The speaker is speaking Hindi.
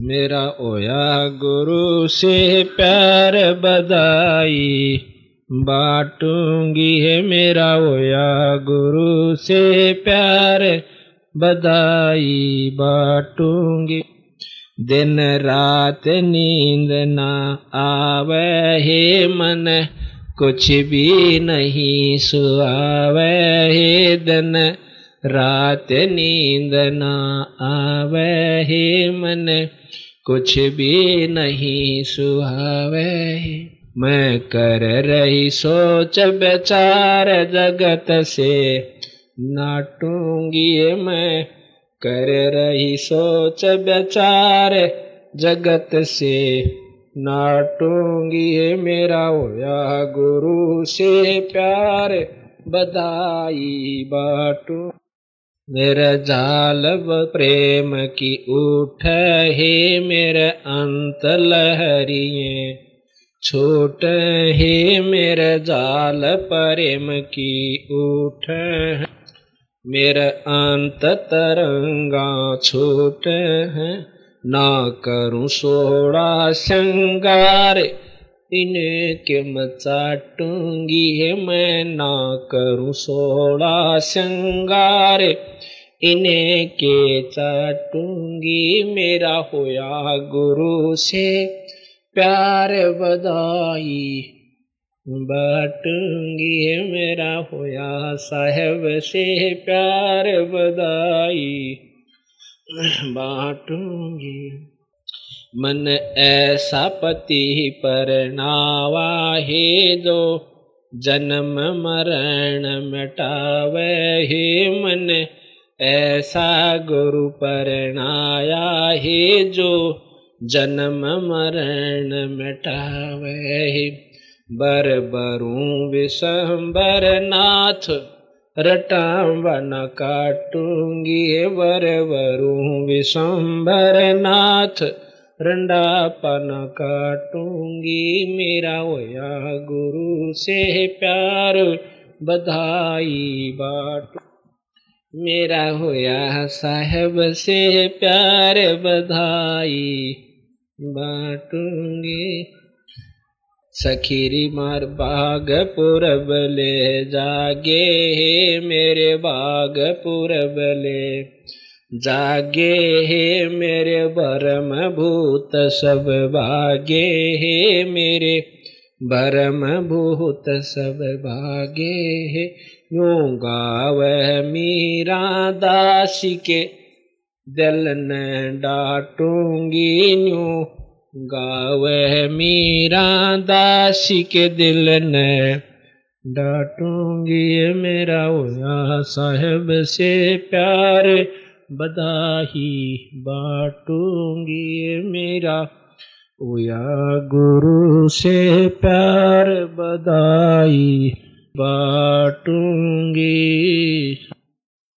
मेरा ओया गुरु से प्यार बधाई। बाटूँगी है मेरा ओया गुरु से प्यार बधाई। बाटूँगी। दिन रात नींद ना आवे हे मन, कुछ भी नहीं सुआवे हे दिन रात नींद ना आवे हे मन, कुछ भी नहीं सुहावे मैं कर रही सोच बेचार जगत से, नाटूँगी मैं। कर रही सोच बेचार जगत से, नाटूँगी मेरा होया गुरु से। प्यार बधाई बाटू। मेरा जाल प्रेम की उठ हे, मेरे अंत लहरिए। छोट हे, मेरे जाल प्रेम की उठ मेरा अंत तरंगा छोट है, ना करूँ सोड़ा श्रृंगार। इनके मचाटूँगी है मैं ना करूँ सोड़ा श्रृंगार इन्हें के चाटूँगी मेरा होया गुरु से। प्यार बधाई बाटूँगी है मेरा होया साहेब से। प्यार बधाई बाटूँगी। मन ऐसा पति पर नावा हे दो जन्म मरण मिटावे हे मन ऐसा गुरु पर नाया हे जो जन्म मरण मिटावे हे। बर बरू विशंबर नाथ रटावन काटूँगी वर वरू विशंबर नाथ रंडा पन काटूँगी मेरा होया गुरु से प्यार, बधाई बाटू। मेरा होया साहेब से प्यार, बधाई बाटूँगी। सखीरी मार बाग पूरब ले जागे, मेरे बाग पूरब ले। जागे हे मेरे भरम भूत सब भागे हे मेरे भरम भूत सब भागे हे। यूँ गाव मीरा दासी के दिल न डाटूँगी यूँ गावे मीरा दासी के दिल ने डांटूँगी। मेरा होया साहेब से प्यार बधाई बाटूँगी मेरा। ओया गुरु से प्यार बधाई बाटूँगी।